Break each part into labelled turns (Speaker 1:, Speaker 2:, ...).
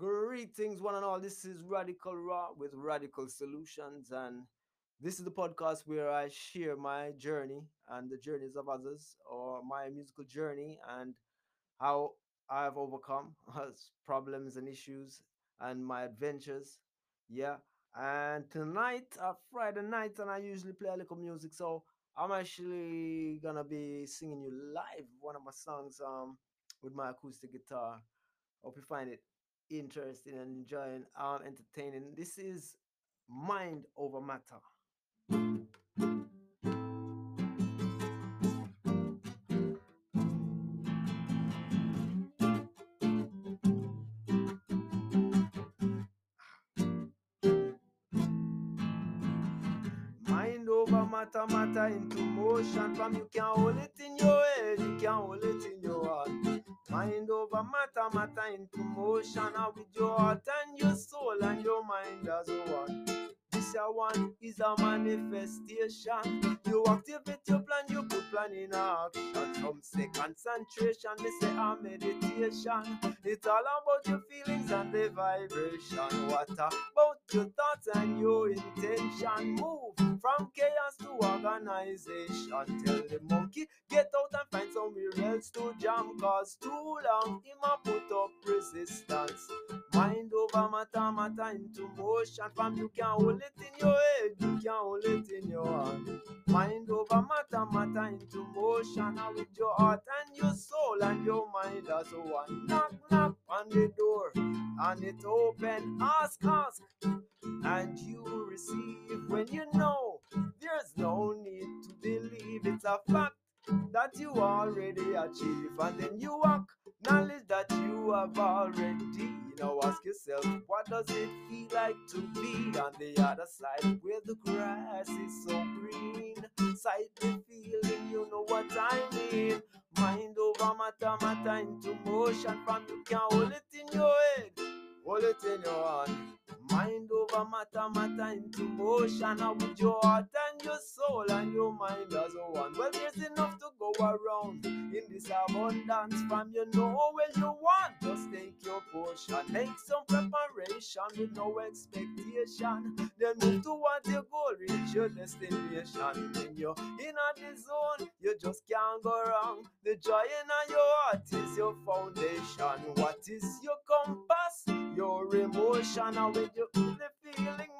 Speaker 1: Greetings, one and all. This is Radical Raw with Radical Solutions, and this is the podcast where I share my journey and the journeys of others, or my musical journey, and how I've overcome problems and issues and my adventures. Yeah, and tonight, uh, Friday night, and I usually play a little music, so I'm actually gonna be singing you live one of my songs um with my acoustic guitar. Hope you find it interesting and enjoying um entertaining. This is Mind Over Matter. Mind over matter, matter into motion. From you can't hold it in your head, you can't hold it in your heart. Mind over matter, matter into motion. And with your heart and your soul and your mind as one. One is a manifestation. You activate your plan, you put plan in action. Some say concentration, they say a meditation. It's all about your feelings and the vibration. What about your thoughts and your intention? Move from chaos to organization. Tell the monkey, get out and find somewhere else to jam. Cause too long, him might put up resistance. Over matter, matter into motion. From you can hold it in your head, you can hold it in your hand. Mind over matter, matter into motion. And with your heart and your soul and your mind as one. Knock, knock on the door, and it open. Ask, ask, and you receive when you know there's no need to believe it's a fact that you already achieve and then you acknowledge that you have already now ask yourself what does it feel like to be on the other side where the grass is so green? Sight the feeling you know what i mean. Mind over matter matter into motion. From you can hold it in your head hold it in your hand Mind over matter, matter into motion. And with your heart and your soul and your mind as one. Well, there's enough to go around abundance. From you know where you want, just take your portion. Make some preparation with no expectation. Then move towards your goal, reach your destination. When you're in the zone, you just can't go wrong. The joy in your heart is your foundation. What is your compass? Your emotion, and with you the feeling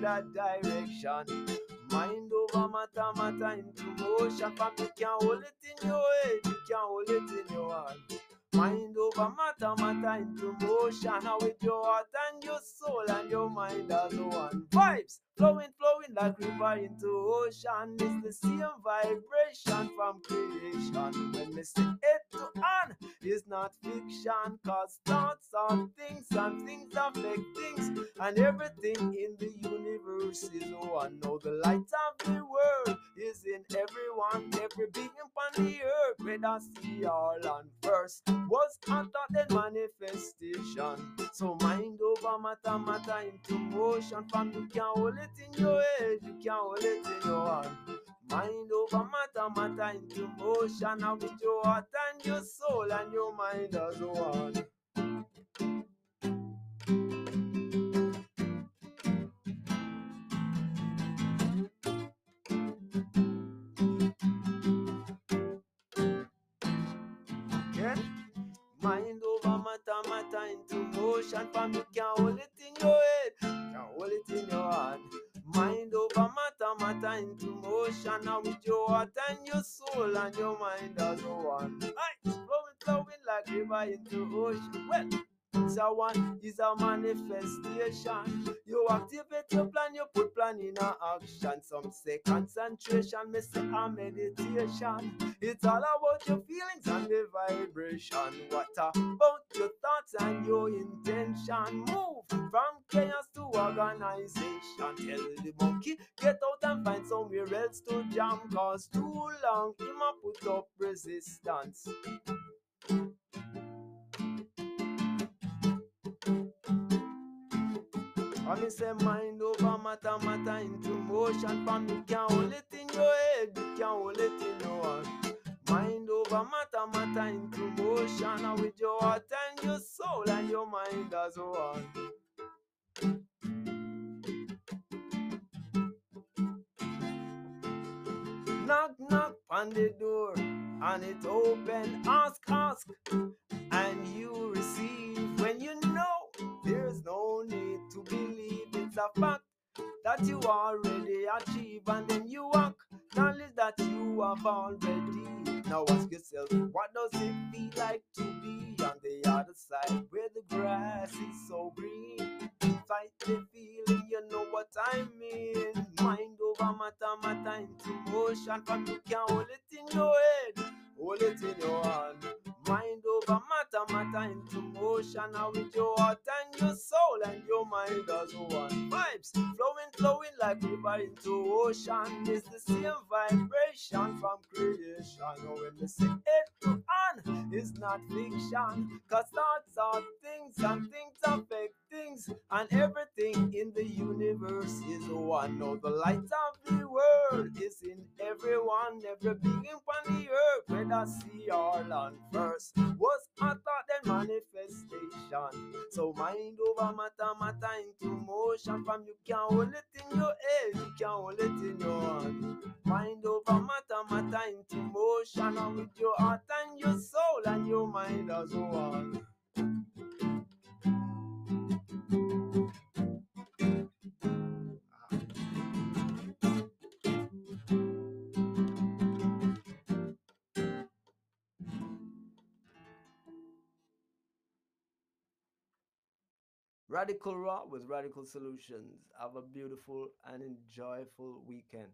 Speaker 1: that direction. Mind over matter, matter into motion. From you can hold it in your head, you can hold it in your hand. Mind over matter, matter into motion. And with your heart and your soul and your mind as one. Vibes flowing, flowing like river into ocean. It's the same vibration from creation. When we say head to hand, it's not fiction. Cause thoughts are things and things affect things. And everything in the universe is one. Know the light of the world is in everyone, every being upon the earth. Whether see all and first was hotter than manifestation. So mind over matter, matter into motion. From you can hold it in your head, you can't hold it in your hand. Mind over matter, matter into motion. And with your heart and your soul and your mind as one. Matter into motion. And with your heart and your soul and your mind as one. Aye, flowing, flowing like river into ocean. Well, it's a one is a manifestation. You activate your plan, you put in a action. Some say concentration, me say a meditation. It's all about your feelings and the vibration. What about your thoughts and your intention? Move from chaos to organization. Tell the monkey, get out and find somewhere else to jam. Cause too long, him a put up resistance. I me say mind over matter, matter into motion. From you can't hold it in your head, you can't hold it in your hand. Mind over over matter, matter into motion. And with your heart and your soul and your mind as one. Knock, knock on the door, and it open. Ask, ask, and you a fact that you already achieve, and then you walk knowledge that you have already. Now ask yourself, what does it feel like to be on the other side where the grass is so green? Fight the feeling, you know what I mean. Mind over matter, matter into motion, but you can't hold it in your head, hold it in your hand. Mind over matter, matter into motion, now with your heart and your soul and your mind as one. Vibes flowing, flowing like river into ocean. It's the same vibration from creation. Now when they say it to on, it's not fiction. Cause thoughts are things and things affect things. And everything in the universe is one. Now the light of the world is in everyone, every being on the earth, whether sea or land first. Was a thought then manifestation. So mind over matter, matter into motion. From you can hold it in your head, you can hold it in your hand. Mind over matter, matter into motion. And with your heart and your soul and your mind as one. Radical Raw with Radical Solutions. Have a beautiful and enjoyable weekend.